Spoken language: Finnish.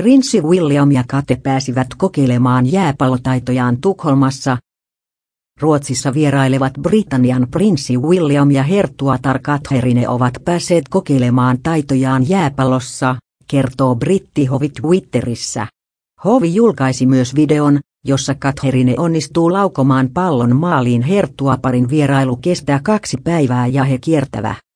Prinssi William ja Kate pääsivät kokeilemaan jääpallotaitojaan Tukholmassa. Ruotsissa vierailevat Britannian prinssi William ja herttuatar Catherine ovat päässeet kokeilemaan taitojaan jääpallossa, kertoo brittihovi Twitterissä. Hovi julkaisi myös videon, jossa Catherine onnistuu laukomaan pallon maaliin herttuaparin vierailu kestää kaksi päivää ja he kiertävät